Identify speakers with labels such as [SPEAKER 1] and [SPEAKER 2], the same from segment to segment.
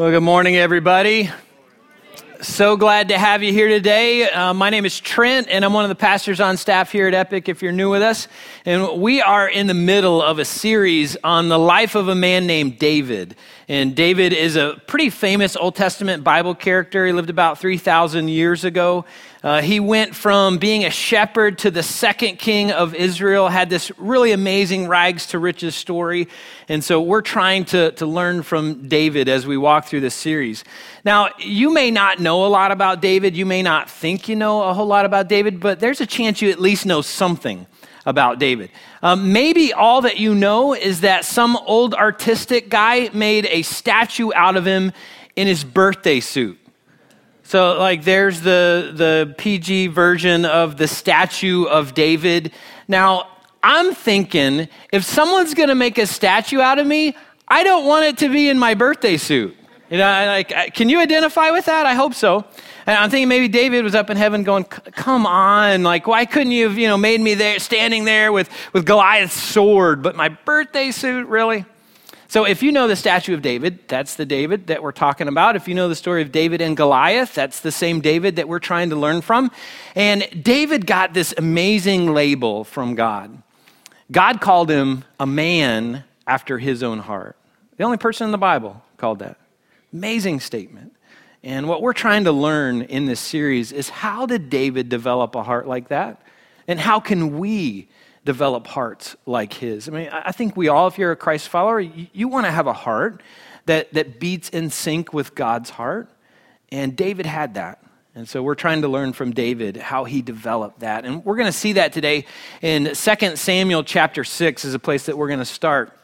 [SPEAKER 1] Well, good morning, everybody. So glad to have you here today. Uh, my name is Trent, and I'm one of the pastors on staff here at Epic if you're new with us. And we are in the middle of a series on the life of a man named David. And David is a pretty famous Old Testament Bible character. He lived about 3,000 years ago. Uh, he went from being a shepherd to the second king of Israel, had this really amazing rags to riches story. And so we're trying to, to learn from David as we walk through this series. Now, you may not know a lot about David. You may not think you know a whole lot about David, but there's a chance you at least know something about David. Um, maybe all that you know is that some old artistic guy made a statue out of him in his birthday suit. So, like, there's the, the PG version of the statue of David. Now, I'm thinking if someone's going to make a statue out of me, I don't want it to be in my birthday suit. You know, like, can you identify with that? I hope so. And I'm thinking maybe David was up in heaven going, come on, like, why couldn't you have, you know, made me there, standing there with, with Goliath's sword, but my birthday suit, really? So, if you know the statue of David, that's the David that we're talking about. If you know the story of David and Goliath, that's the same David that we're trying to learn from. And David got this amazing label from God. God called him a man after his own heart. The only person in the Bible called that. Amazing statement. And what we're trying to learn in this series is how did David develop a heart like that? And how can we develop hearts like his. I mean, I think we all, if you're a Christ follower, you, you want to have a heart that, that beats in sync with God's heart. And David had that. And so we're trying to learn from David how he developed that. And we're going to see that today in 2 Samuel chapter 6 is a place that we're going to start.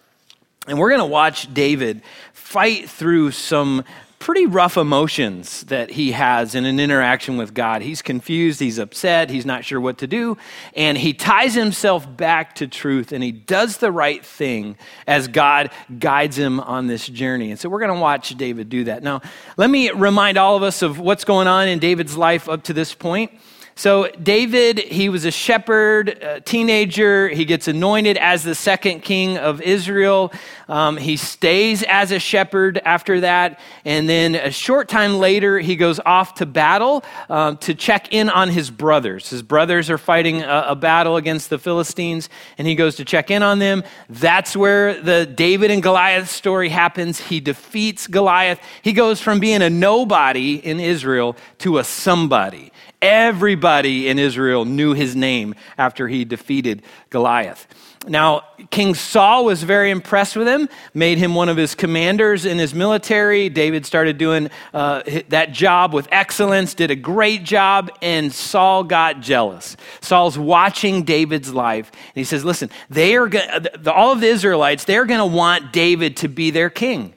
[SPEAKER 1] And we're going to watch David fight through some pretty rough emotions that he has in an interaction with God. He's confused, he's upset, he's not sure what to do, and he ties himself back to truth and he does the right thing as God guides him on this journey. And so we're going to watch David do that. Now, let me remind all of us of what's going on in David's life up to this point. So, David, he was a shepherd, a teenager. He gets anointed as the second king of Israel. Um, he stays as a shepherd after that. And then a short time later, he goes off to battle um, to check in on his brothers. His brothers are fighting a, a battle against the Philistines, and he goes to check in on them. That's where the David and Goliath story happens. He defeats Goliath. He goes from being a nobody in Israel to a somebody. Everybody in Israel knew his name after he defeated Goliath. Now, King Saul was very impressed with him, made him one of his commanders in his military. David started doing uh, that job with excellence, did a great job, and Saul got jealous. Saul's watching David's life, and he says, Listen, they are gonna, all of the Israelites, they're going to want David to be their king,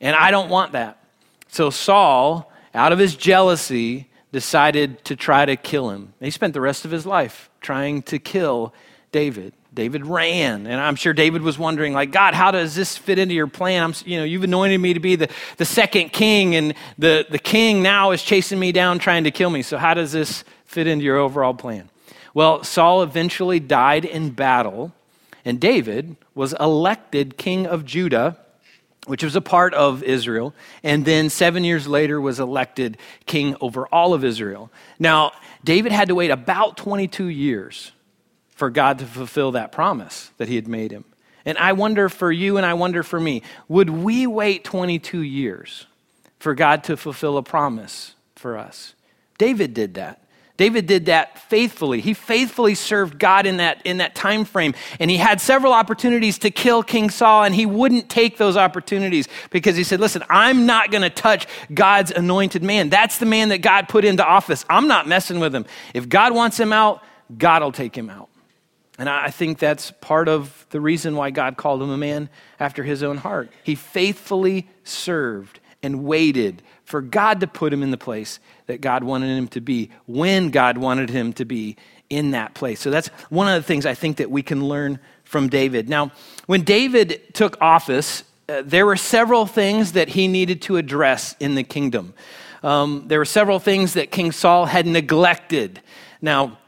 [SPEAKER 1] and I don't want that. So Saul, out of his jealousy, decided to try to kill him. He spent the rest of his life trying to kill David. David ran, and I'm sure David was wondering, like, God, how does this fit into your plan? I'm, you know, you've anointed me to be the, the second king, and the, the king now is chasing me down, trying to kill me. So how does this fit into your overall plan? Well, Saul eventually died in battle, and David was elected king of Judah which was a part of Israel, and then seven years later was elected king over all of Israel. Now, David had to wait about 22 years for God to fulfill that promise that he had made him. And I wonder for you and I wonder for me, would we wait 22 years for God to fulfill a promise for us? David did that. David did that faithfully. He faithfully served God in that, in that time frame. And he had several opportunities to kill King Saul, and he wouldn't take those opportunities because he said, Listen, I'm not going to touch God's anointed man. That's the man that God put into office. I'm not messing with him. If God wants him out, God will take him out. And I think that's part of the reason why God called him a man after his own heart. He faithfully served and waited for God to put him in the place that God wanted him to be when God wanted him to be in that place. So that's one of the things I think that we can learn from David. Now, when David took office, uh, there were several things that he needed to address in the kingdom. Um, there were several things that King Saul had neglected. Now,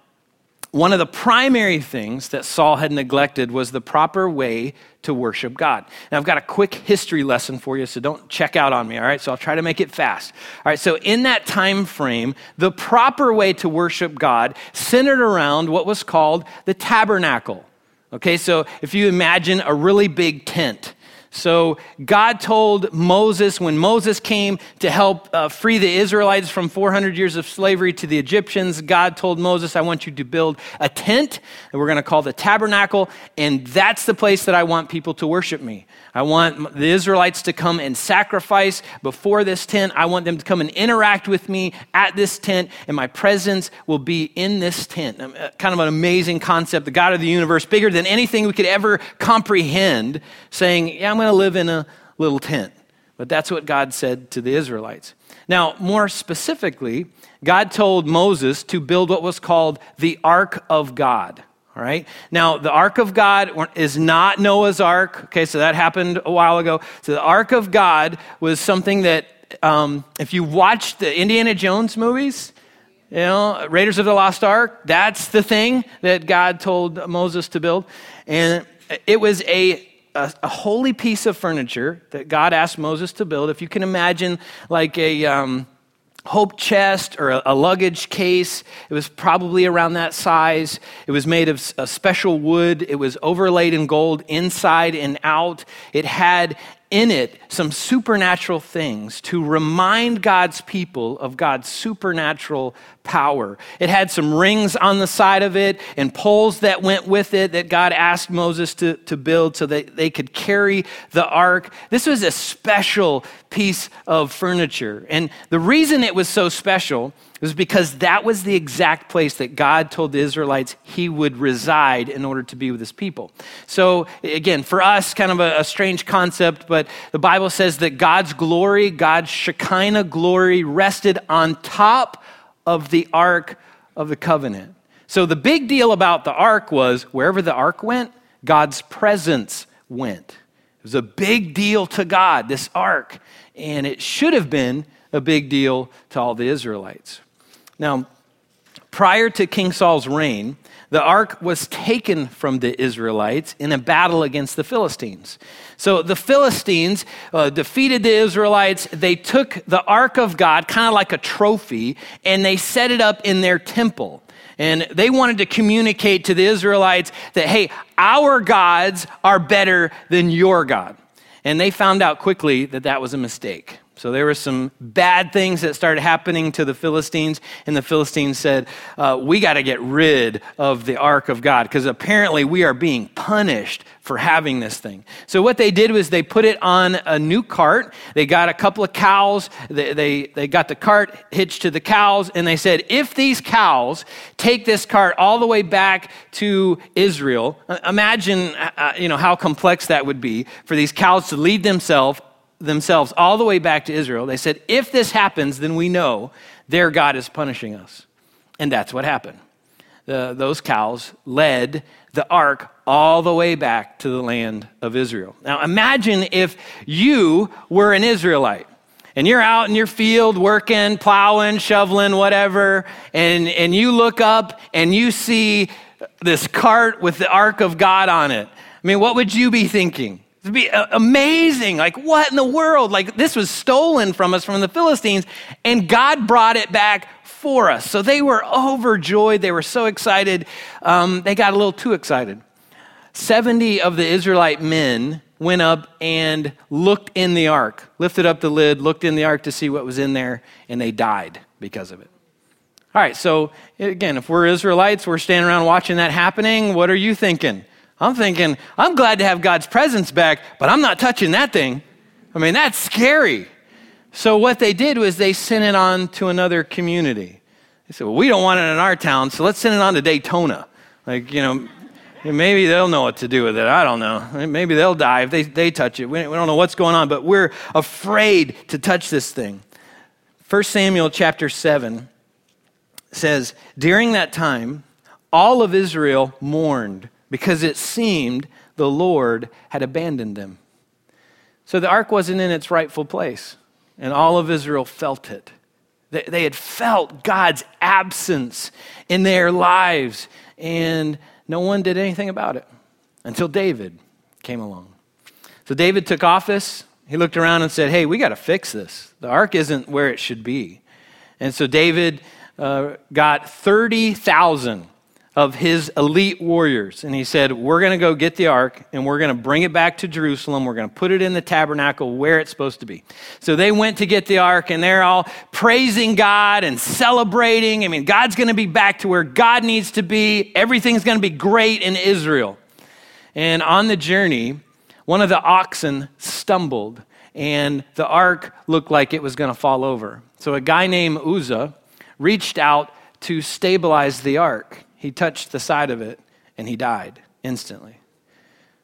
[SPEAKER 1] one of the primary things that Saul had neglected was the proper way to worship God. Now, I've got a quick history lesson for you, so don't check out on me, all right? So I'll try to make it fast. All right, so in that time frame, the proper way to worship God centered around what was called the tabernacle. Okay, so if you imagine a really big tent, so God told Moses when Moses came to help uh, free the Israelites from 400 years of slavery to the Egyptians, God told Moses, I want you to build a tent that we're going to call the tabernacle, and that's the place that I want people to worship me. I want the Israelites to come and sacrifice before this tent. I want them to come and interact with me at this tent, and my presence will be in this tent. Um, uh, kind of an amazing concept. The God of the universe, bigger than anything we could ever comprehend, saying, Yeah, I'm going to live in a little tent. But that's what God said to the Israelites. Now, more specifically, God told Moses to build what was called the Ark of God. All right. Now, the Ark of God is not Noah's Ark. Okay, so that happened a while ago. So the Ark of God was something that, um, if you watch the Indiana Jones movies, you know, Raiders of the Lost Ark, that's the thing that God told Moses to build. And it was a, a, a holy piece of furniture that God asked Moses to build. If you can imagine, like a. Um, hope chest or a, a, luggage case. It was probably around that size. It was made of a special wood. It was overlaid in gold inside and out. It had in it some supernatural things to remind God's people of God's supernatural power. It had some rings on the side of it and poles that went with it that God asked Moses to, to build so that they could carry the ark. This was a special piece of furniture. And the reason it was so special was because that was the exact place that God told the Israelites he would reside in order to be with his people. So, again, for us, kind of a, a strange concept, but the Bible says that God's glory, God's Shekinah glory, rested on top of the Ark of the Covenant. So the big deal about the Ark was wherever the Ark went, God's presence went. It was a big deal to God, this Ark, and it should have been a big deal to all the Israelites. Now, prior to King Saul's reign, the ark was taken from the Israelites in a battle against the Philistines. So the Philistines uh, defeated the Israelites. They took the ark of God, kind of like a trophy, and they set it up in their temple. And they wanted to communicate to the Israelites that, hey, our gods are better than your God. And they found out quickly that that was a mistake. So there were some bad things that started happening to the Philistines, and the Philistines said, uh, We got to get rid of the ark of God because apparently we are being punished for having this thing. So what they did was they put it on a new cart. They got a couple of cows, they, they, they got the cart hitched to the cows, and they said, If these cows take this cart all the way back to Israel, uh, imagine uh, uh, you know, how complex that would be for these cows to lead themselves themselves all the way back to Israel. They said, if this happens, then we know their God is punishing us. And that's what happened. The, those cows led the ark all the way back to the land of Israel. Now imagine if you were an Israelite and you're out in your field working, plowing, shoveling, whatever, and, and you look up and you see this cart with the ark of God on it. I mean, what would you be thinking? It'd be uh, amazing. Like, what in the world? Like, this was stolen from us from the Philistines, and God brought it back for us. So they were overjoyed. They were so excited. Um, they got a little too excited. 70 of the Israelite men went up and looked in the ark, lifted up the lid, looked in the ark to see what was in there, and they died because of it. All right, so again, if we're Israelites, we're standing around watching that happening, what are you thinking? I'm thinking, I'm glad to have God's presence back, but I'm not touching that thing. I mean, that's scary. So, what they did was they sent it on to another community. They said, Well, we don't want it in our town, so let's send it on to Daytona. Like, you know, maybe they'll know what to do with it. I don't know. Maybe they'll die if they, they touch it. We, we don't know what's going on, but we're afraid to touch this thing. 1 Samuel chapter 7 says, During that time, all of Israel mourned because it seemed the Lord had abandoned them. So the ark wasn't in its rightful place, and all of Israel felt it. They had felt God's absence in their lives. and no one did anything about it until David came along. So David took office. He looked around and said, Hey, we got to fix this. The ark isn't where it should be. And so David uh, got 30,000 of his elite warriors. And he said, We're going to go get the ark and we're going to bring it back to Jerusalem. We're going to put it in the tabernacle where it's supposed to be. So they went to get the ark and they're all praising God and celebrating. I mean, God's going to be back to where God needs to be. Everything's going to be great in Israel. And on the journey, one of the oxen stumbled and the ark looked like it was going to fall over. So a guy named Uzzah reached out to stabilize the ark he touched the side of it and he died instantly.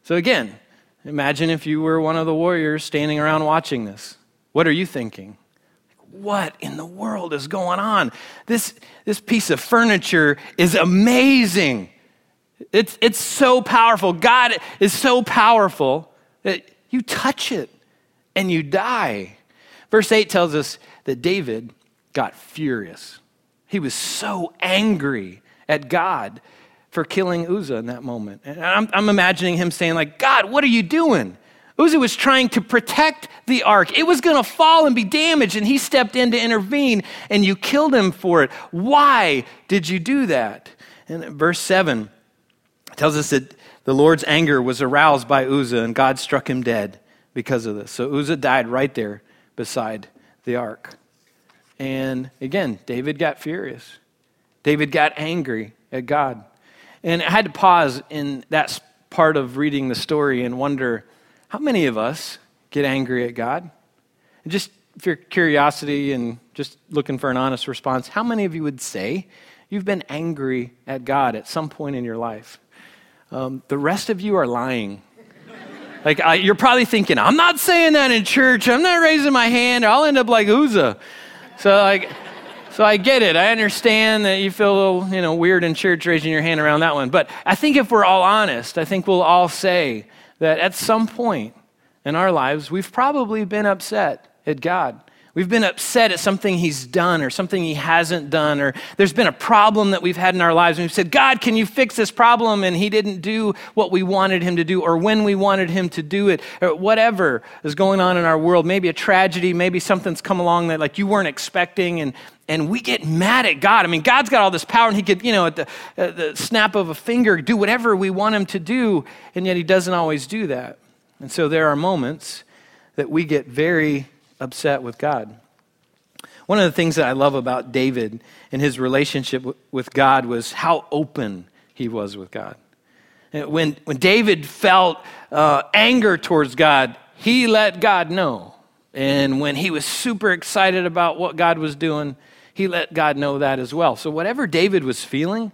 [SPEAKER 1] So, again, imagine if you were one of the warriors standing around watching this. What are you thinking? What in the world is going on? This, this piece of furniture is amazing. It's, it's so powerful. God is so powerful that you touch it and you die. Verse 8 tells us that David got furious. He was so angry at God for killing Uzzah in that moment. And I'm, I'm imagining him saying, like, God, what are you doing? Uzzah was trying to protect the ark. It was going to fall and be damaged, and he stepped in to intervene, and you killed him for it. Why did you do that? And verse 7 tells us that the Lord's anger was aroused by Uzzah, and God struck him dead because of this. So Uzzah died right there beside the ark. And again, David got furious. David got angry at God. And I had to pause in that part of reading the story and wonder how many of us get angry at God? And just for curiosity and just looking for an honest response, how many of you would say you've been angry at God at some point in your life? Um, the rest of you are lying. like, I, you're probably thinking, I'm not saying that in church. I'm not raising my hand. I'll end up like Uzzah. So, like, so I get it. I understand that you feel a little, you know, weird in church raising your hand around that one. But I think if we're all honest, I think we'll all say that at some point in our lives, we've probably been upset at God. We've been upset at something he's done or something he hasn't done, or there's been a problem that we've had in our lives, and we've said, God, can you fix this problem? And he didn't do what we wanted him to do, or when we wanted him to do it, or whatever is going on in our world. Maybe a tragedy, maybe something's come along that like you weren't expecting, and, and we get mad at God. I mean, God's got all this power, and he could, you know, at the, at the snap of a finger, do whatever we want him to do, and yet he doesn't always do that. And so there are moments that we get very upset with God. One of the things that I love about David and his relationship with God was how open he was with God. When, when David felt uh, anger towards God, he let God know. And when he was super excited about what God was doing, he let God know that as well. So, whatever David was feeling,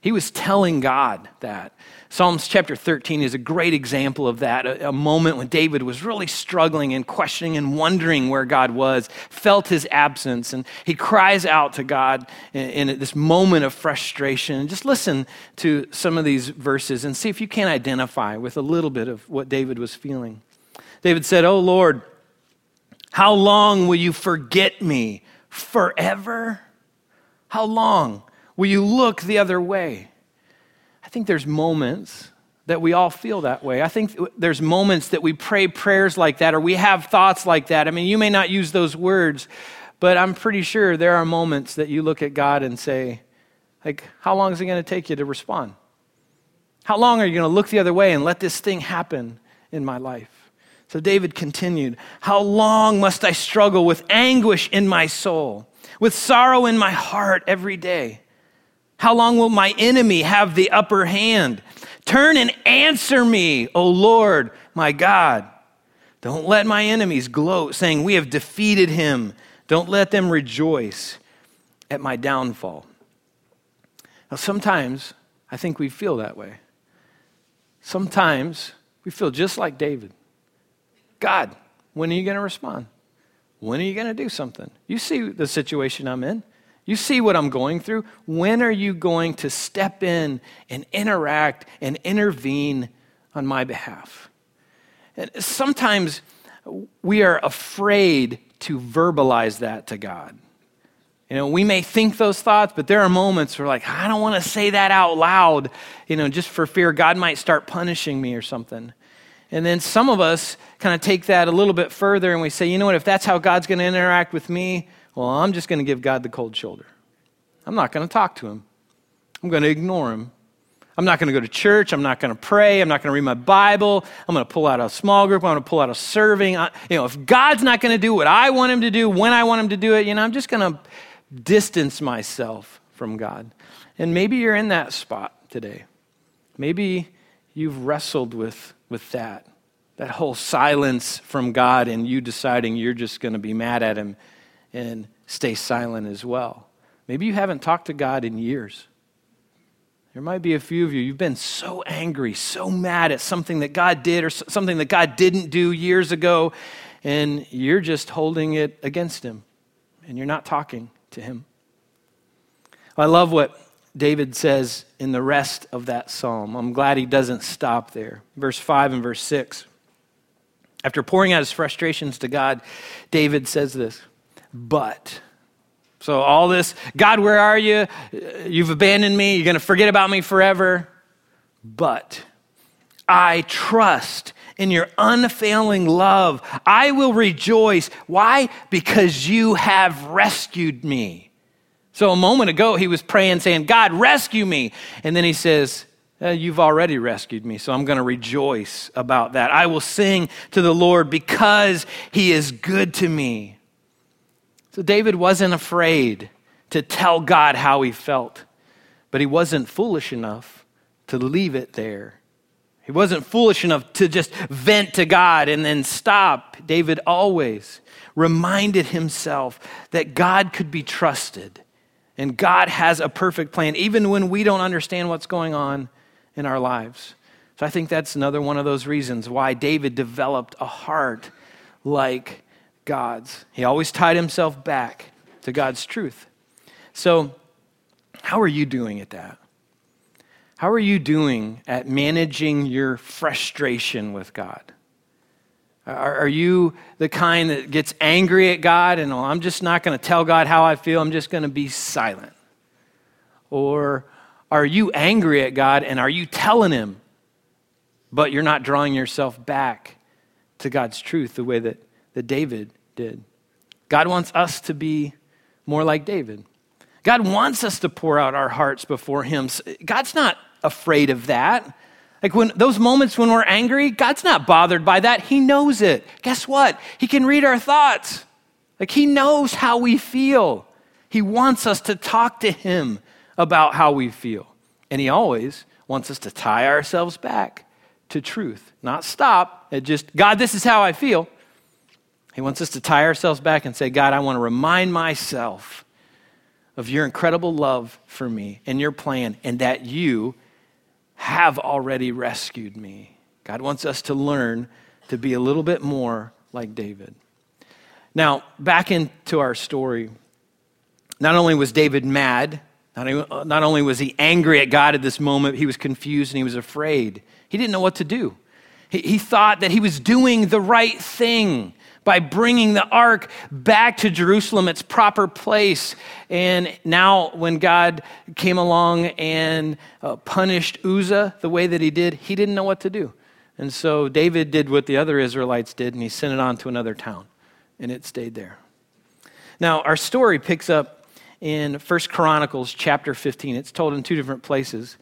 [SPEAKER 1] he was telling God that. Psalms chapter 13 is a great example of that, a, a, moment when David was really struggling and questioning and wondering where God was, felt his absence, and he cries out to God in, in this moment of frustration. Just listen to some of these verses and see if you can identify with a little bit of what David was feeling. David said, Oh Lord, how long will you forget me? Forever? How long will you look the other way? I think there's moments that we all feel that way. I think there's moments that we pray prayers like that or we have thoughts like that. I mean, you may not use those words, but I'm pretty sure there are moments that you look at God and say, like, how long is it going to take you to respond? How long are you going to look the other way and let this thing happen in my life? So David continued, How long must I struggle with anguish in my soul, with sorrow in my heart every day? How long will my enemy have the upper hand? Turn and answer me, O Lord, my God. Don't let my enemies gloat, saying, We have defeated him. Don't let them rejoice at my downfall. Now, sometimes I think we feel that way. Sometimes we feel just like David God, when are you going to respond? When are you going to do something? You see the situation I'm in. You see what I'm going through? When are you going to step in and interact and intervene on my behalf? And sometimes we are afraid to verbalize that to God. You know, we may think those thoughts, but there are moments where, like, I don't want to say that out loud, you know, just for fear God might start punishing me or something. And then some of us kind of take that a little bit further and we say, you know what, if that's how God's going to interact with me, well, I'm just going to give God the cold shoulder. I'm not going to talk to him. I'm going to ignore him. I'm not going to go to church. I'm not going to pray. I'm not going to read my Bible. I'm going to pull out a small group. I'm going to pull out a serving. I, you know, if God's not going to do what I want him to do when I want him to do it, you know, I'm just going to distance myself from God. And maybe you're in that spot today. Maybe you've wrestled with, with that, that whole silence from God, and you deciding you're just going to be mad at Him and stay silent as well. Maybe you haven't talked to God in years. There might be a few of you, you've been so angry, so mad at something that God did or something that God didn't do years ago, and you're just holding it against Him, and you're not talking to him. I love what David says in the rest of that psalm. I'm glad he doesn't stop there. Verse 5 and verse 6. After pouring out his frustrations to God, David says this, but. So, all this, God, where are you? You've abandoned me. You're going to forget about me forever. But I trust in your unfailing love. I will rejoice. Why? Because you have rescued me. So a moment ago, he was praying, saying, God, rescue me. And then he says, uh, You've already rescued me, so I'm going to rejoice about that. I will sing to the Lord because he is good to me. So David wasn't afraid to tell God how he felt, but he wasn't foolish enough to leave it there. He wasn't foolish enough to just vent to God and then stop. David always reminded himself that God could be trusted and God has a perfect plan, even when we don't understand what's going on in our lives. So I think that's another one of those reasons why David developed a heart like God's. He always tied himself back to God's truth. So, how are you doing at that? How are you doing at managing your frustration with God? Are, are you the kind that gets angry at God and, oh, I'm just not going to tell God how I feel, I'm just going to be silent? Or are you angry at God and are you telling Him, but you're not drawing yourself back to God's truth the way that, that David did? God wants us to be more like David. God wants us to pour out our hearts before Him. God's not afraid of that. Like when those moments when we're angry, God's not bothered by that. He knows it. Guess what? He can read our thoughts. Like he knows how we feel. He wants us to talk to him about how we feel. And he always wants us to tie ourselves back to truth, not stop at just, God, this is how I feel. He wants us to tie ourselves back and say, God, I want to remind myself of your incredible love for me and your plan, and that you have already rescued me. God wants us to learn to be a little bit more like David. Now, back into our story. Not only was David mad, not only was he angry at God at this moment, he was confused and he was afraid. He didn't know what to do. He, he thought that he was doing the right thing by bringing the ark back to Jerusalem, its proper place. And now, when God came along and uh, punished Uzzah the way that he did, he didn't know what to do. And so David did what the other Israelites did, and he sent it on to another town, and it stayed there. Now, our story picks up in 1 Chronicles chapter 15. It's told in two different places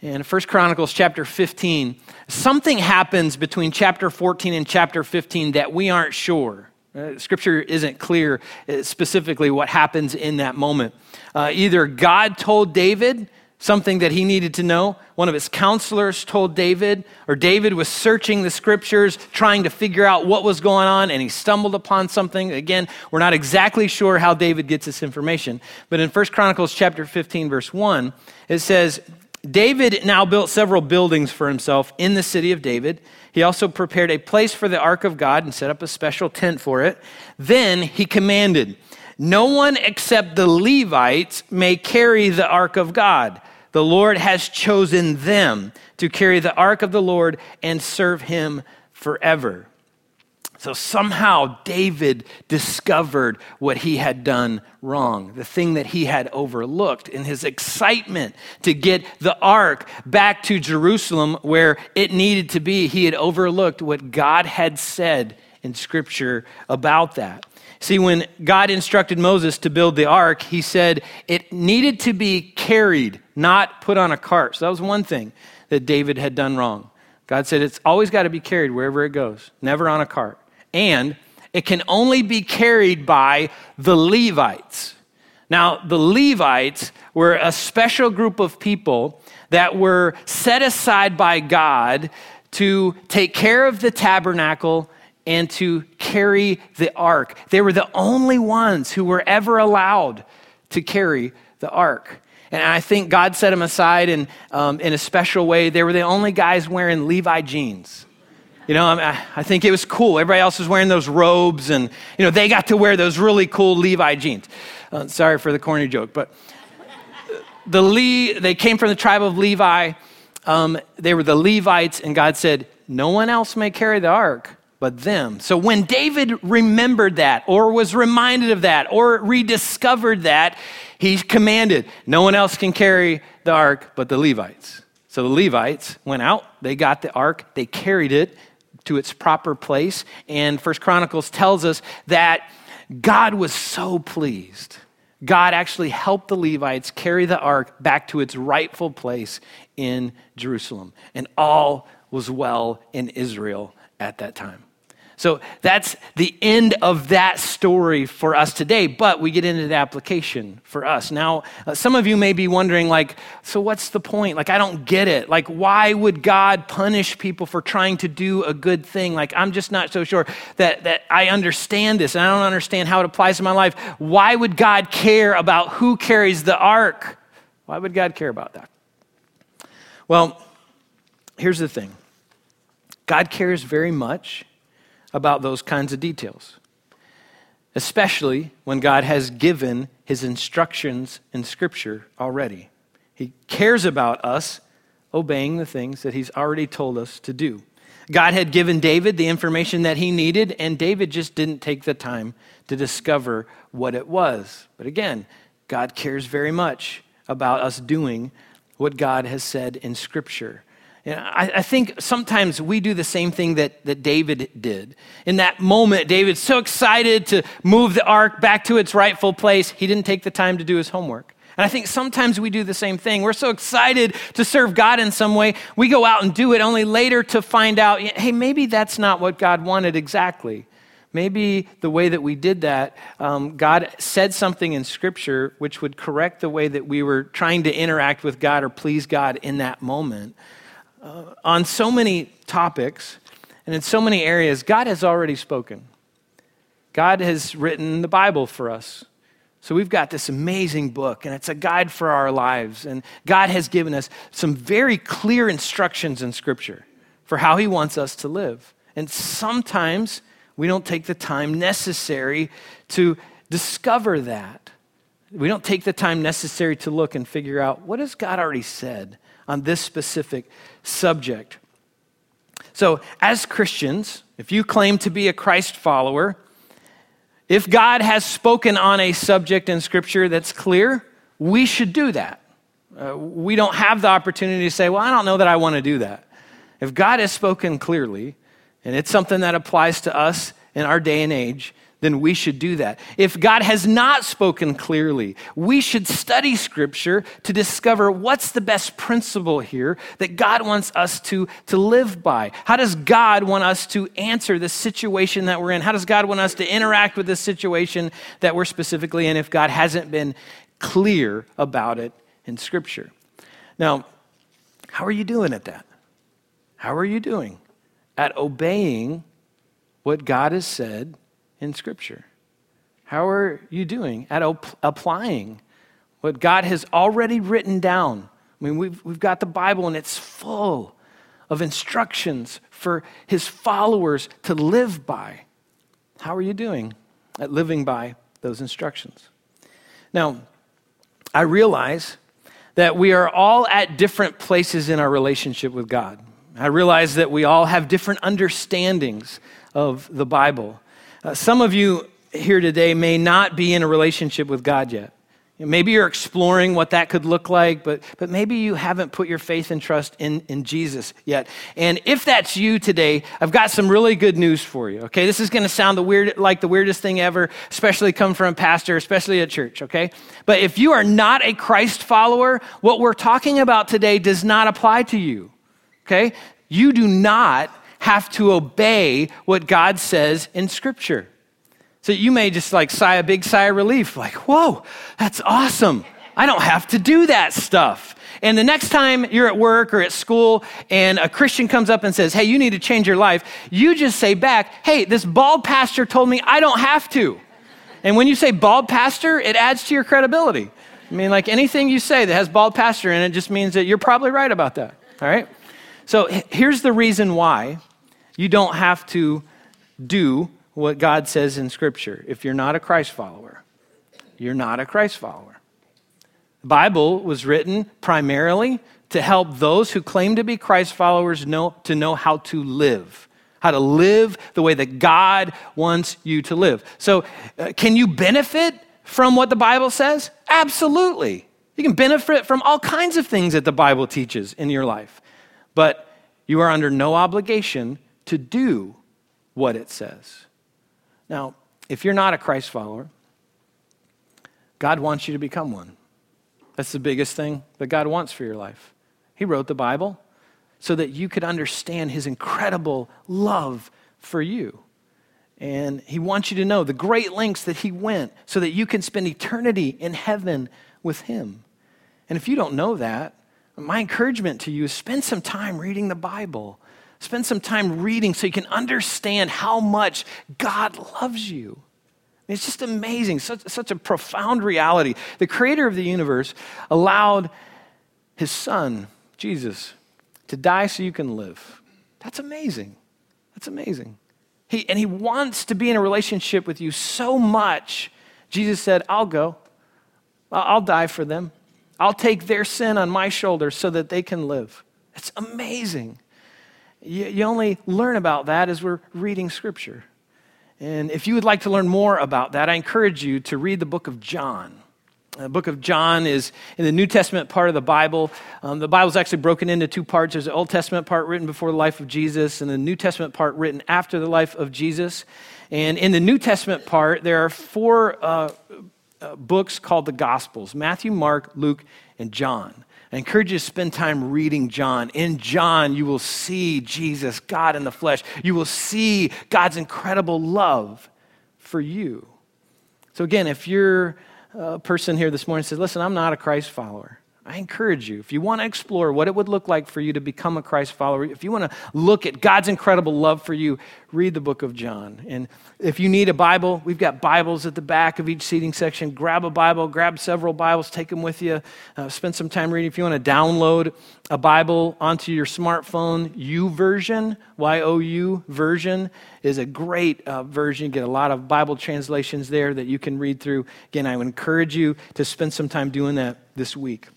[SPEAKER 1] in 1 Chronicles chapter 15, something happens between chapter 14 and chapter 15 that we aren't sure. Uh, scripture isn't clear uh, specifically what happens in that moment. Uh, either God told David something that he needed to know, one of his counselors told David, or David was searching the scriptures trying to figure out what was going on and he stumbled upon something. Again, we're not exactly sure how David gets this information, but in 1 Chronicles chapter 15 verse 1, it says David now built several buildings for himself in the city of David. He also prepared a place for the ark of God and set up a special tent for it. Then he commanded, No one except the Levites may carry the ark of God. The Lord has chosen them to carry the ark of the Lord and serve him forever. So somehow David discovered what he had done wrong, the thing that he had overlooked in his excitement to get the ark back to Jerusalem where it needed to be. He had overlooked what God had said in Scripture about that. See, when God instructed Moses to build the ark, he said it needed to be carried, not put on a cart. So that was one thing that David had done wrong. God said it's always got to be carried wherever it goes, never on a cart. And it can only be carried by the Levites. Now, the Levites were a special group of people that were set aside by God to take care of the tabernacle and to carry the ark. They were the only ones who were ever allowed to carry the ark. And I think God set them aside in, um, in a special way. They were the only guys wearing Levi jeans. You know, I, I think it was cool. Everybody else was wearing those robes, and, you know, they got to wear those really cool Levi jeans. Uh, sorry for the corny joke, but the Le- they came from the tribe of Levi. Um, they were the Levites, and God said, No one else may carry the ark but them. So when David remembered that, or was reminded of that, or rediscovered that, he commanded, no one else can carry the ark but the Levites. So the Levites went out, they got the ark, they carried it to its proper place, and First Chronicles tells us that God was so pleased. God actually helped the Levites carry the ark back to its rightful place in Jerusalem, and all was well in Israel at that time. So that's the end of that story for us today, but we get into the application for us. Now, uh, some of you may be wondering, like, so what's the point? Like, I don't get it. Like, why would God punish people for trying to do a good thing? Like, I'm just not so sure that, that I understand this and I don't understand how it applies to my life. Why would God care about who carries the ark? Why would God care about that? Well, here's the thing God cares very much about those kinds of details, especially when God has given his instructions in Scripture already. He cares about us obeying the things that he's already told us to do. God had given David the information that he needed, and David just didn't take the time to discover what it was. But again, God cares very much about us doing what God has said in Scripture. You know, I, I, think sometimes we do the same thing that, that David did. In that moment, David's so excited to move the ark back to its rightful place, he didn't take the time to do his homework. And I think sometimes we do the same thing. We're so excited to serve God in some way, we go out and do it only later to find out, hey, maybe that's not what God wanted exactly. Maybe the way that we did that, um, God said something in Scripture which would correct the way that we were trying to interact with God or please God in that moment uh, on so many topics and in so many areas, God has already spoken. God has written the Bible for us. So we've got this amazing book, and it's a guide for our lives. And God has given us some very clear instructions in Scripture for how He wants us to live. And sometimes we don't take the time necessary to discover that. We don't take the time necessary to look and figure out what has God already said on this specific subject. So, as Christians, if you claim to be a Christ follower, if God has spoken on a subject in Scripture that's clear, we should do that. Uh, we don't have the opportunity to say, well, I don't know that I want to do that. If God has spoken clearly, and it's something that applies to us in our day and age, then we should do that. If God has not spoken clearly, we should study Scripture to discover what's the best principle here that God wants us to, to live by. How does God want us to answer the situation that we're in? How does God want us to interact with the situation that we're specifically in if God hasn't been clear about it in Scripture? Now, how are you doing at that? How are you doing at obeying what God has said? In Scripture? How are you doing at op- applying what God has already written down? I mean, we've, we've got the Bible and it's full of instructions for his followers to live by. How are you doing at living by those instructions? Now, I realize that we are all at different places in our relationship with God. I realize that we all have different understandings of the Bible. Uh, some of you here today may not be in a relationship with God yet. Maybe you're exploring what that could look like, but, but maybe you haven't put your faith and trust in, in Jesus yet. And if that's you today, I've got some really good news for you, okay? This is going to sound the weird, like the weirdest thing ever, especially come from a pastor, especially at church, okay? But if you are not a Christ follower, what we're talking about today does not apply to you, okay? You do not have to obey what God says in Scripture. So you may just like sigh a big sigh of relief, like, whoa, that's awesome. I don't have to do that stuff. And the next time you're at work or at school and a Christian comes up and says, hey, you need to change your life, you just say back, hey, this bald pastor told me I don't have to. And when you say bald pastor, it adds to your credibility. I mean, like anything you say that has bald pastor in it just means that you're probably right about that. All right? So here's the reason why you don't have to do what God says in Scripture. If you're not a Christ follower, you're not a Christ follower. The Bible was written primarily to help those who claim to be Christ followers know, to know how to live, how to live the way that God wants you to live. So, uh, can you benefit from what the Bible says? Absolutely. You can benefit from all kinds of things that the Bible teaches in your life, but you are under no obligation to do what it says. Now, if you're not a Christ follower, God wants you to become one. That's the biggest thing that God wants for your life. He wrote the Bible so that you could understand His incredible love for you. And He wants you to know the great lengths that He went so that you can spend eternity in heaven with Him. And if you don't know that, my encouragement to you is spend some time reading the Bible. Spend some time reading so you can understand how much God loves you. It's just amazing, such, such a profound reality. The creator of the universe allowed his son, Jesus, to die so you can live. That's amazing. That's amazing. He, and he wants to be in a relationship with you so much. Jesus said, I'll go. I'll die for them. I'll take their sin on my shoulders so that they can live. It's amazing. You, you only learn about that as we're reading Scripture. And if you would like to learn more about that, I encourage you to read the book of John. The book of John is in the New Testament part of the Bible. Um, the Bible is actually broken into two parts. There's the Old Testament part written before the life of Jesus, and the New Testament part written after the life of Jesus. And in the New Testament part, there are four uh, uh, books called the Gospels Matthew, Mark, Luke, and John. I encourage you to spend time reading John. In John, you will see Jesus, God in the flesh. You will see God's incredible love for you. So, again, if you're a person here this morning says, Listen, I'm not a Christ follower, I encourage you, if you want to explore what it would look like for you to become a Christ follower, if you want to look at God's incredible love for you, read the book of John. And if you need a Bible, we've got Bibles at the back of each seating section. Grab a Bible, grab several Bibles, take them with you, uh, spend some time reading. If you want to download a Bible onto your smartphone, YouVersion, Y O U version, is a great uh, version. You get a lot of Bible translations there that you can read through. Again, I would encourage you to spend some time doing that this week.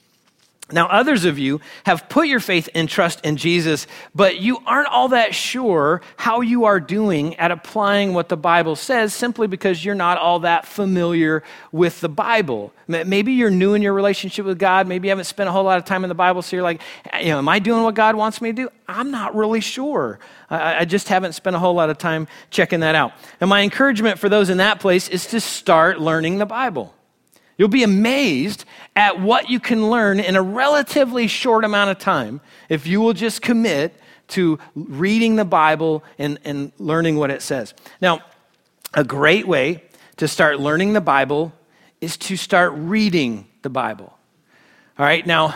[SPEAKER 1] Now, others of you have put your faith and trust in Jesus, but you aren't all that sure how you are doing at applying what the Bible says simply because you're not all that familiar with the Bible. Maybe you're new in your relationship with God. Maybe you haven't spent a whole lot of time in the Bible, so you're like, you know, am I doing what God wants me to do? I'm not really sure. I just haven't spent a whole lot of time checking that out. And my encouragement for those in that place is to start learning the Bible. You'll be amazed at what you can learn in a relatively short amount of time if you will just commit to reading the Bible and, and learning what it says. Now, a great way to start learning the Bible is to start reading the Bible. All right, now,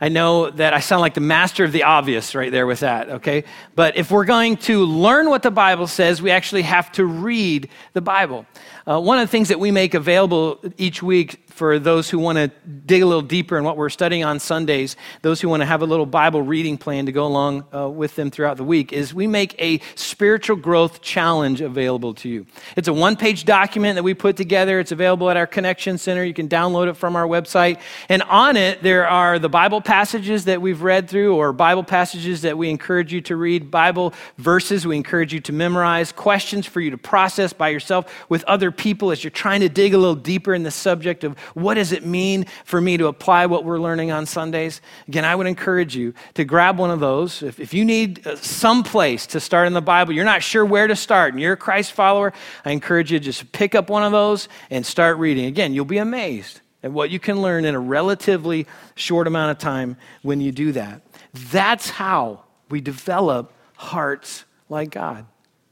[SPEAKER 1] I know that I sound like the master of the obvious right there with that, okay? But if we're going to learn what the Bible says, we actually have to read the Bible. Uh, one of the things that we make available each week for those who want to dig a little deeper in what we're studying on Sundays, those who want to have a little Bible reading plan to go along uh, with them throughout the week, is we make a spiritual growth challenge available to you. It's a one page document that we put together. It's available at our Connection Center. You can download it from our website. And on it, there are the Bible passages that we've read through, or Bible passages that we encourage you to read, Bible verses we encourage you to memorize, questions for you to process by yourself with other people as you're trying to dig a little deeper in the subject of what does it mean for me to apply what we're learning on Sundays. Again, I would encourage you to grab one of those. If, if you need uh, some place to start in the Bible, you're not sure where to start, and you're a Christ follower, I encourage you to just pick up one of those and start reading. Again, you'll be amazed at what you can learn in a relatively short amount of time when you do that. That's how we develop hearts like God.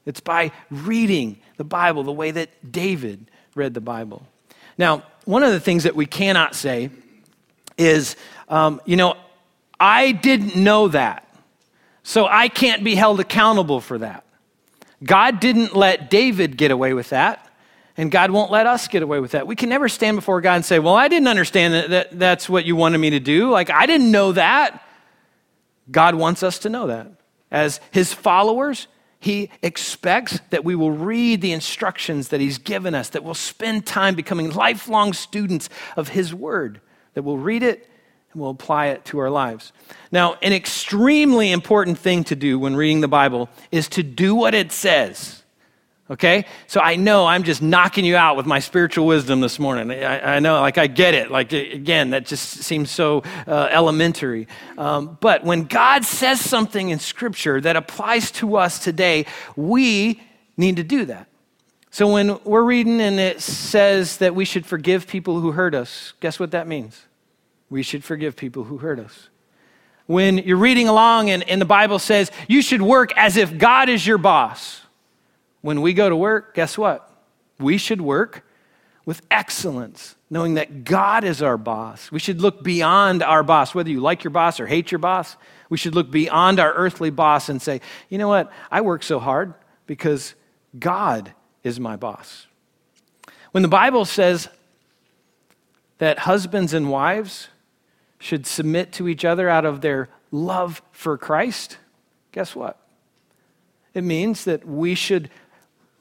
[SPEAKER 1] It's by reading the Bible the way that David read the Bible. Now, one of the things that we cannot say is, um, you know, I didn't know that, so I can't be held accountable for that. God didn't let David get away with that, and God won't let us get away with that. We can never stand before God and say, Well, I didn't understand that, that that's what you wanted me to do. Like, I didn't know that. God wants us to know that. As his followers, he expects that we will read the instructions that He's given us, that we'll spend time becoming lifelong students of His Word, that we'll read it and we'll apply it to our lives. Now, an extremely important thing to do when reading the Bible is to do what it says. Okay? So I know I'm just knocking you out with my spiritual wisdom this morning. I, I know, like, I get it. Like, again, that just seems so uh, elementary. Um, but when God says something in Scripture that applies to us today, we need to do that. So when we're reading and it says that we should forgive people who hurt us, guess what that means? We should forgive people who hurt us. When you're reading along and, and the Bible says you should work as if God is your boss when we go to work, guess what? We should work with excellence, knowing that God is our boss. We should look beyond our boss, whether you like your boss or hate your boss. We should look beyond our earthly boss and say, you know what? I work so hard because God is my boss. When the Bible says that husbands and wives should submit to each other out of their love for Christ, guess what? It means that we should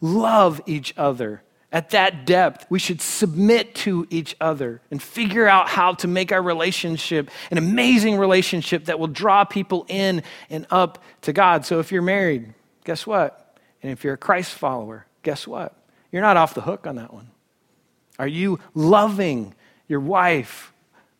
[SPEAKER 1] love each other at that depth. We should submit to each other and figure out how to make our relationship an amazing relationship that will draw people in and up to God. So if you're married, guess what? And if you're a Christ follower, guess what? You're not off the hook on that one. Are you loving your wife?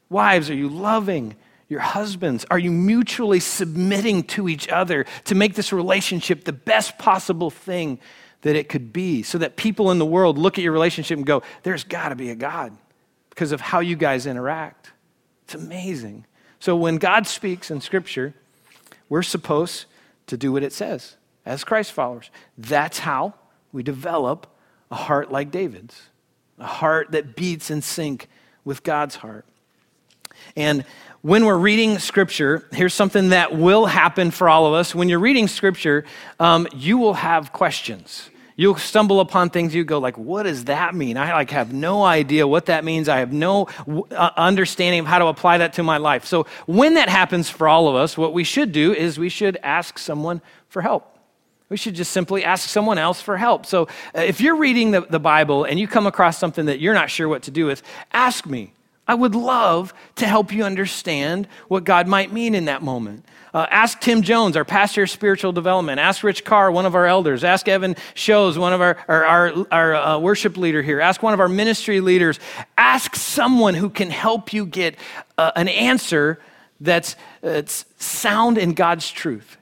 [SPEAKER 1] Wives, are you loving your husbands? Are you mutually submitting to each other to make this relationship the best possible thing that it could be so that people in the world look at your relationship and go, there's got to be a God because of how you guys interact. It's amazing. So when God speaks in Scripture, we're supposed to do what it says as Christ followers. That's how we develop a heart like David's, a heart that beats in sync with God's heart. And when we're reading scripture, here's something that will happen for all of us. When you're reading scripture, um, you will have questions. You'll stumble upon things you go like, what does that mean? I like have no idea what that means. I have no uh, understanding of how to apply that to my life. So when that happens for all of us, what we should do is we should ask someone for help. We should just simply ask someone else for help. So uh, if you're reading the, the Bible and you come across something that you're not sure what to do with, ask me. I would love to help you understand what God might mean in that moment. Uh, ask Tim Jones, our pastor of spiritual development. Ask Rich Carr, one of our elders. Ask Evan Shows, one of our, our, our, our uh, worship leader here. Ask one of our ministry leaders. Ask someone who can help you get uh, an answer that's, that's sound in God's truth.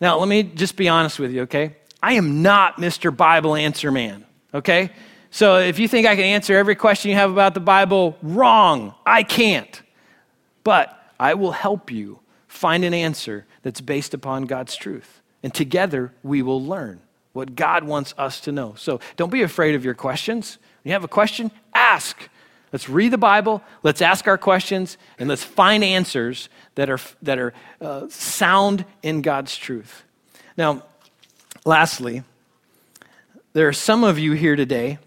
[SPEAKER 1] Now, let me just be honest with you, okay? I am not Mr. Bible Answer Man, okay? So if you think I can answer every question you have about the Bible, wrong. I can't. But I will help you find an answer that's based upon God's truth. And together we will learn what God wants us to know. So don't be afraid of your questions. When you have a question, ask. Let's read the Bible, let's ask our questions, and let's find answers that are, that are uh, sound in God's truth. Now, lastly, there are some of you here today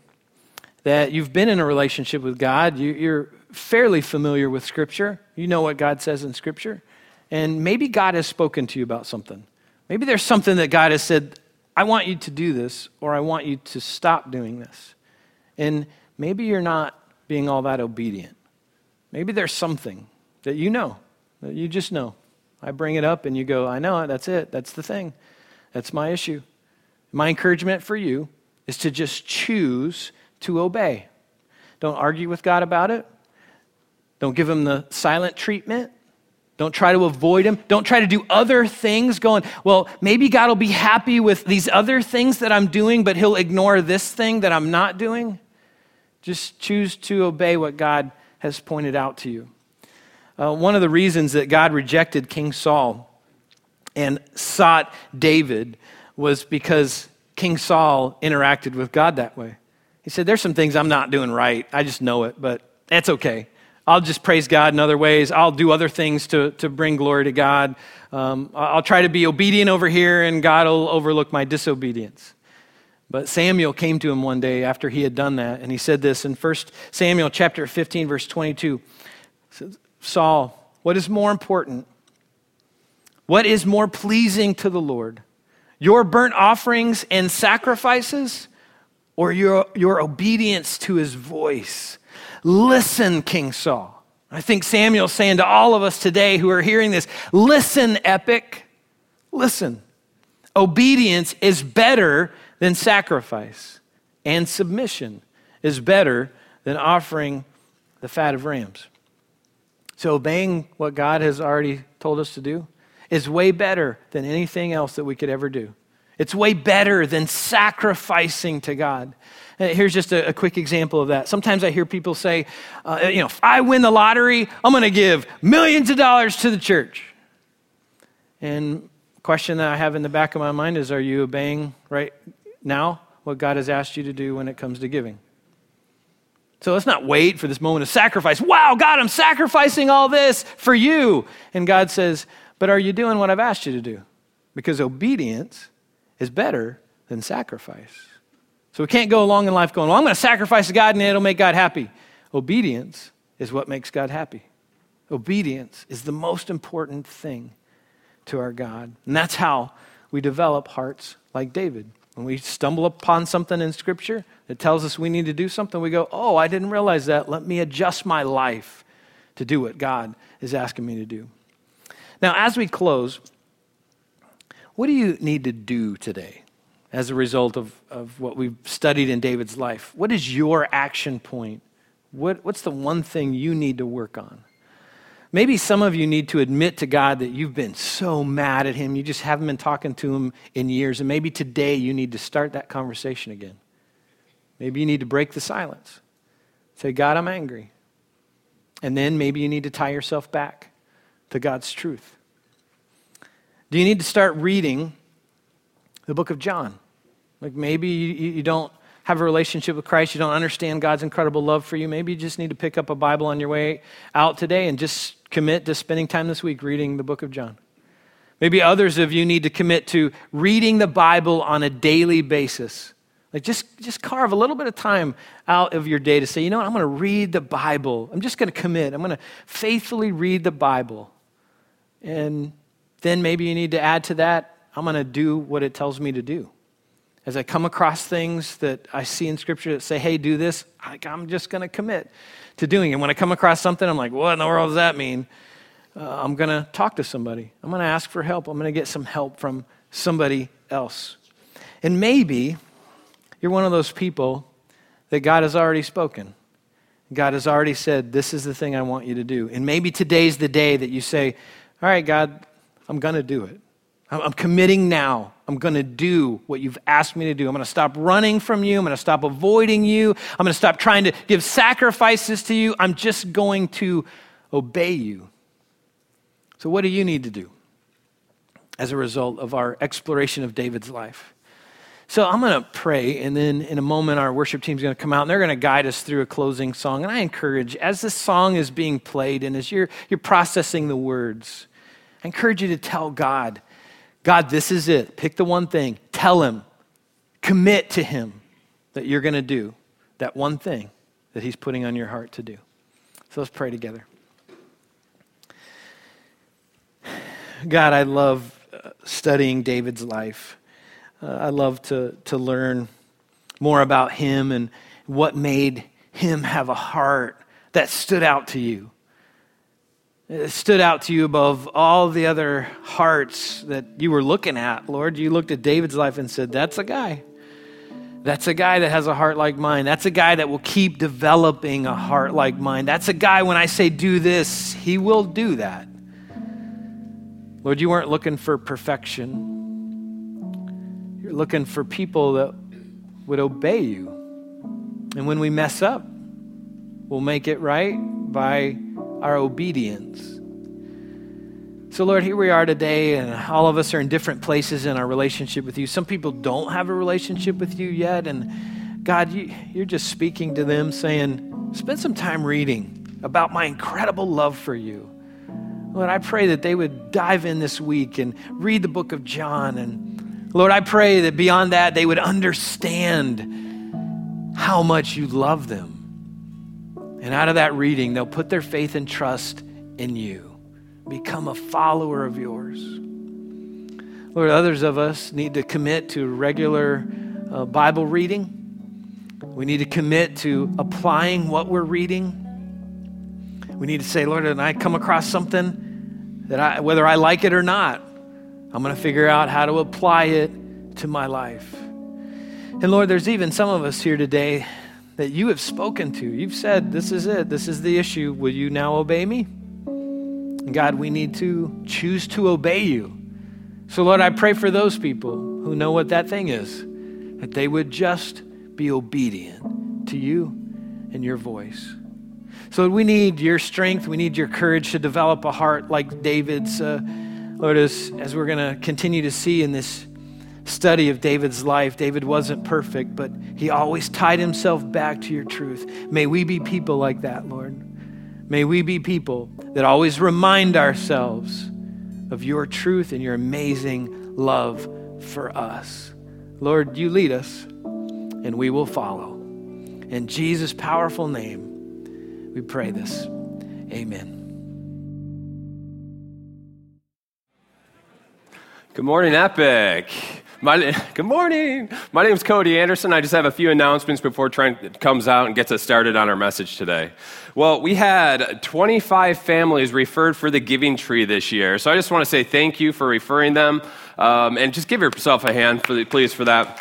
[SPEAKER 1] that you've been in a relationship with God. You, are fairly familiar with Scripture. You know what God says in Scripture. And maybe God has spoken to you about something. Maybe there's something that God has said, I want you to do this, or I want you to stop doing this. And maybe you're not being all that obedient. Maybe there's something that you know, that you just know. I bring it up and you go, I know it, that's it, that's the thing, that's my issue. My encouragement for you is to just choose to obey. Don't argue with God about it. Don't give him the silent treatment. Don't try to avoid him. Don't try to do other things going, well, maybe God will be happy with these other things that I'm doing, but he'll ignore this thing that I'm not doing. Just choose to obey what God has pointed out to you. Uh, one of the reasons that God rejected King Saul and sought David was because King Saul interacted with God that way. He said, There's some things I'm not doing right. I just know it, but that's okay. I'll just praise God in other ways. I'll do other things to, to bring glory to God. Um, I'll try to be obedient over here, and God will overlook my disobedience. But Samuel came to him one day after he had done that, and he said this in 1 Samuel chapter 15, verse 22. Saul, what is more important? What is more pleasing to the Lord? Your burnt offerings and sacrifices, or your, your obedience to his voice? Listen, King Saul. I think Samuel's saying to all of us today who are hearing this listen, epic, listen. Obedience is better than sacrifice, and submission is better than offering the fat of rams. So, obeying what God has already told us to do is way better than anything else that we could ever do. It's way better than sacrificing to God. Uh, here's just a, a, quick example of that. Sometimes I hear people say, uh, you know, if I win the lottery, I'm going to give millions of dollars to the church. And question that I have in the back of my mind is, are you obeying right now what God has asked you to do when it comes to giving? So let's not wait for this moment of sacrifice. Wow, God, I'm sacrificing all this for you. And God says, but are you doing what I've asked you to do? Because obedience is better than sacrifice. So we can't go along in life going, well, I'm going to sacrifice to God and it'll make God happy. Obedience is what makes God happy. Obedience is the most important thing to our God. And that's how we develop hearts like David. When we stumble upon something in Scripture that tells us we need to do something, we go, oh, I didn't realize that. Let me adjust my life to do what God is asking me to do. Now, as we close, what do you need to do today? as a result of, of what we've studied in David's life? What is your action point? What, what's the one thing you need to work on? Maybe some of you need to admit to God that you've been so mad at Him, you just haven't been talking to Him in years, and maybe today you need to start that conversation again. Maybe you need to break the silence. Say, God, I'm angry. And then maybe you need to tie yourself back to God's truth. Do you need to start reading the book of John? Like maybe you, you don't have a relationship with Christ, you don't understand God's incredible love for you. Maybe you just need to pick up a Bible on your way out today and just commit to spending time this week reading the book of John. Maybe others of you need to commit to reading the Bible on a daily basis. Like just, just carve a little bit of time out of your day to say, you know what, I'm going to read the Bible. I'm just going to commit. I'm going to faithfully read the Bible. And then maybe you need to add to that, I'm going to do what it tells me to do as I come across things that I see in Scripture that say, hey, do this, I'm just going to commit to doing it. When I come across something, I'm like, what in the world does that mean? Uh, I'm going to talk to somebody. I'm going to ask for help. I'm going to get some help from somebody else. And maybe you're one of those people that God has already spoken. God has already said, This is the thing I want you to do. And maybe today's the day that you say, All right, God, I'm going to do it. I'm committing now. I'm going to do what you've asked me to do. I'm going to stop running from you. I'm going to stop avoiding you. I'm going to stop trying to give sacrifices to you. I'm just going to obey you. So, what do you need to do as a result of our exploration of David's life? So, I'm going to pray, and then in a moment, our worship team is going to come out and they're going to guide us through a closing song. And I encourage, as this song is being played and as you're, you're processing the words, I encourage you to tell God, God, this is it. Pick the one thing. Tell him. Commit to him that you're going to do. that one thing that He's putting on your heart to do. So let's pray together. God, I love uh, studying David's life. Uh, I love to, to learn more about him and what made him have a heart that stood out to you. Stood out to you above all the other hearts that you were looking at, Lord. You looked at David's life and said, That's a guy. That's a guy that has a heart like mine. That's a guy that will keep developing a heart like mine. That's a guy, when I say do this, he will do that. Lord, you weren't looking for perfection. You're looking for people that would obey you. And when we mess up, we'll make it right by our obedience. So, Lord, here we are today, and all of us are in different places in our relationship with you. Some people don't have a relationship with you yet, and God, you, you're just speaking to them, saying, Spend some time reading about my incredible love for you. Lord, I pray that they would dive in this week and read the book of John. And Lord, I pray that beyond that, they would understand how much you love them. And out of that reading, they'll put their faith and trust in you become a follower of yours. Lord, others of us need to commit to regular uh, Bible reading. We need to commit to applying what we're reading. We need to say, Lord, when I come across something that I, whether I like it or not, I'm going to figure out how to apply it to my life. And Lord, there's even some of us here today that you have spoken to. You've said, This is it. This is the issue. Will you now obey me? God, we need to choose to obey you. So, Lord, I pray for those people who know what that thing is, that they would just be obedient to you and your voice. So, we need your strength. We need your courage to develop a heart like David's. Uh, Lord, as, as we're going to continue to see in this study of David's life, David wasn't perfect, but he always tied himself back to your truth. May we be people like that, Lord. May we be people that always remind ourselves of your truth and your amazing love for us. Lord, you lead us, and we will follow. In Jesus' powerful name, we pray this. Amen.
[SPEAKER 2] Good morning, Epic. My, good morning. My name is Cody Anderson. I just have a few announcements before Trent comes out and gets us started on our message today. Well, we had 25 families referred for the Giving Tree this year. So I just want to say thank you for referring them. Um, and just give yourself a hand, for the, please, for that.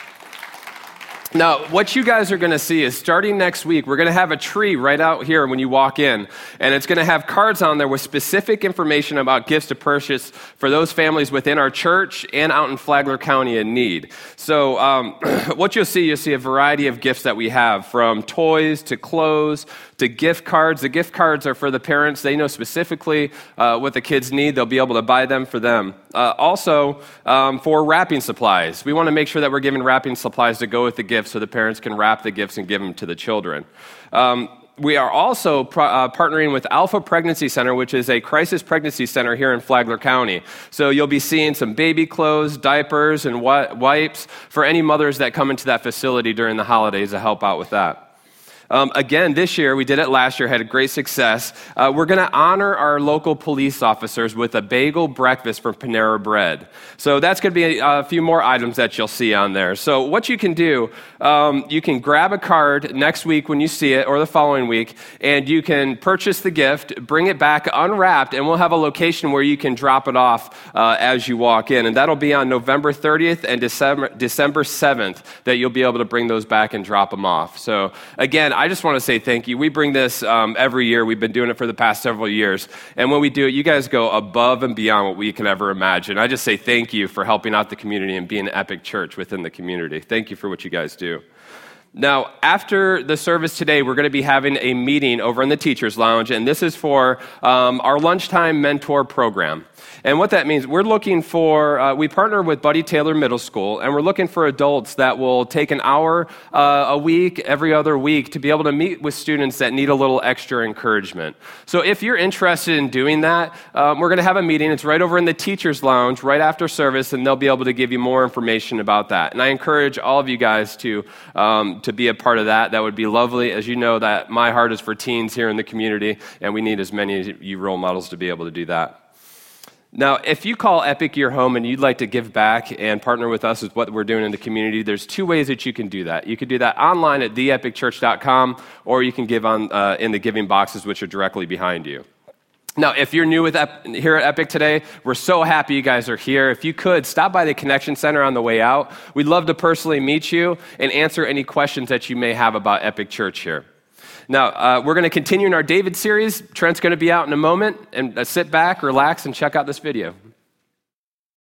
[SPEAKER 2] Now, what you guys are going to see is starting next week, we're going to have a tree right out here when you walk in, and it's going to have cards on there with specific information about gifts to purchase for those families within our church and out in Flagler County in need. So, um, what you'll see, you'll see a variety of gifts that we have from toys to clothes to gift cards. The gift cards are for the parents. They know specifically uh, what the kids need. They'll be able to buy them for them. Uh, also, um, for wrapping supplies. We want to make sure that we're giving wrapping supplies to go with the gifts so the parents can wrap the gifts and give them to the children. Um, we are also uh, partnering with Alpha Pregnancy Center, which is a crisis pregnancy center here in Flagler County. So you'll be seeing some baby clothes, diapers, and wipes for any mothers that come into that facility during the holidays to help out with that. Um, again, this year, we did it last year, had a great success. Uh, we're going to honor our local police officers with a bagel breakfast from Panera Bread. So that's going to be a, a, few more items that you'll see on there. So, what you can do, um, you can grab a card next week when you see it or the following week, and you can purchase the gift, bring it back unwrapped, and we'll have a location where you can drop it off uh, as you walk in. And that'll be on November 30th and December, December 7th that you'll be able to bring those back and drop them off. So, again, I just want to say thank you. We bring this um, every year. We've been doing it for the past several years. And when we do it, you guys go above and beyond what we can ever imagine. I just say thank you for helping out the community and being an epic church within the community. Thank you for what you guys do. Now, after the service today, we're going to be having a meeting over in the Teacher's Lounge, and this is for um, our lunchtime mentor program. And what that means, we're looking for, uh, we partner with Buddy Taylor Middle School, and we're looking for adults that will take an hour uh, a week, every other week, to be able to meet with students that need a little extra encouragement. So if you're interested in doing that, um, we're going to have a meeting. It's right over in the Teacher's Lounge, right after service, and they'll be able to give you more information about that. And I encourage all of you guys to, um, to be a part of that, that would be lovely. As you know, that my heart is for teens here in the community, and we need as many of you role models to be able to do that. Now, if you call Epic your home and you'd like to give back and partner with us with what we're doing in the community, there's two ways that you can do that. You can do that online at theepicchurch.com, or you can give on, uh, in the giving boxes, which are directly behind you. Now, if you're new with Ep- here at Epic today, we're so happy you guys are here. If you could, stop by the Connection Center on the way out. We'd love to personally meet you and answer any questions that you may have about Epic Church here. Now, uh, we're going to continue in our David series. Trent's going to be out in a moment, and uh, sit back, relax, and check out this video.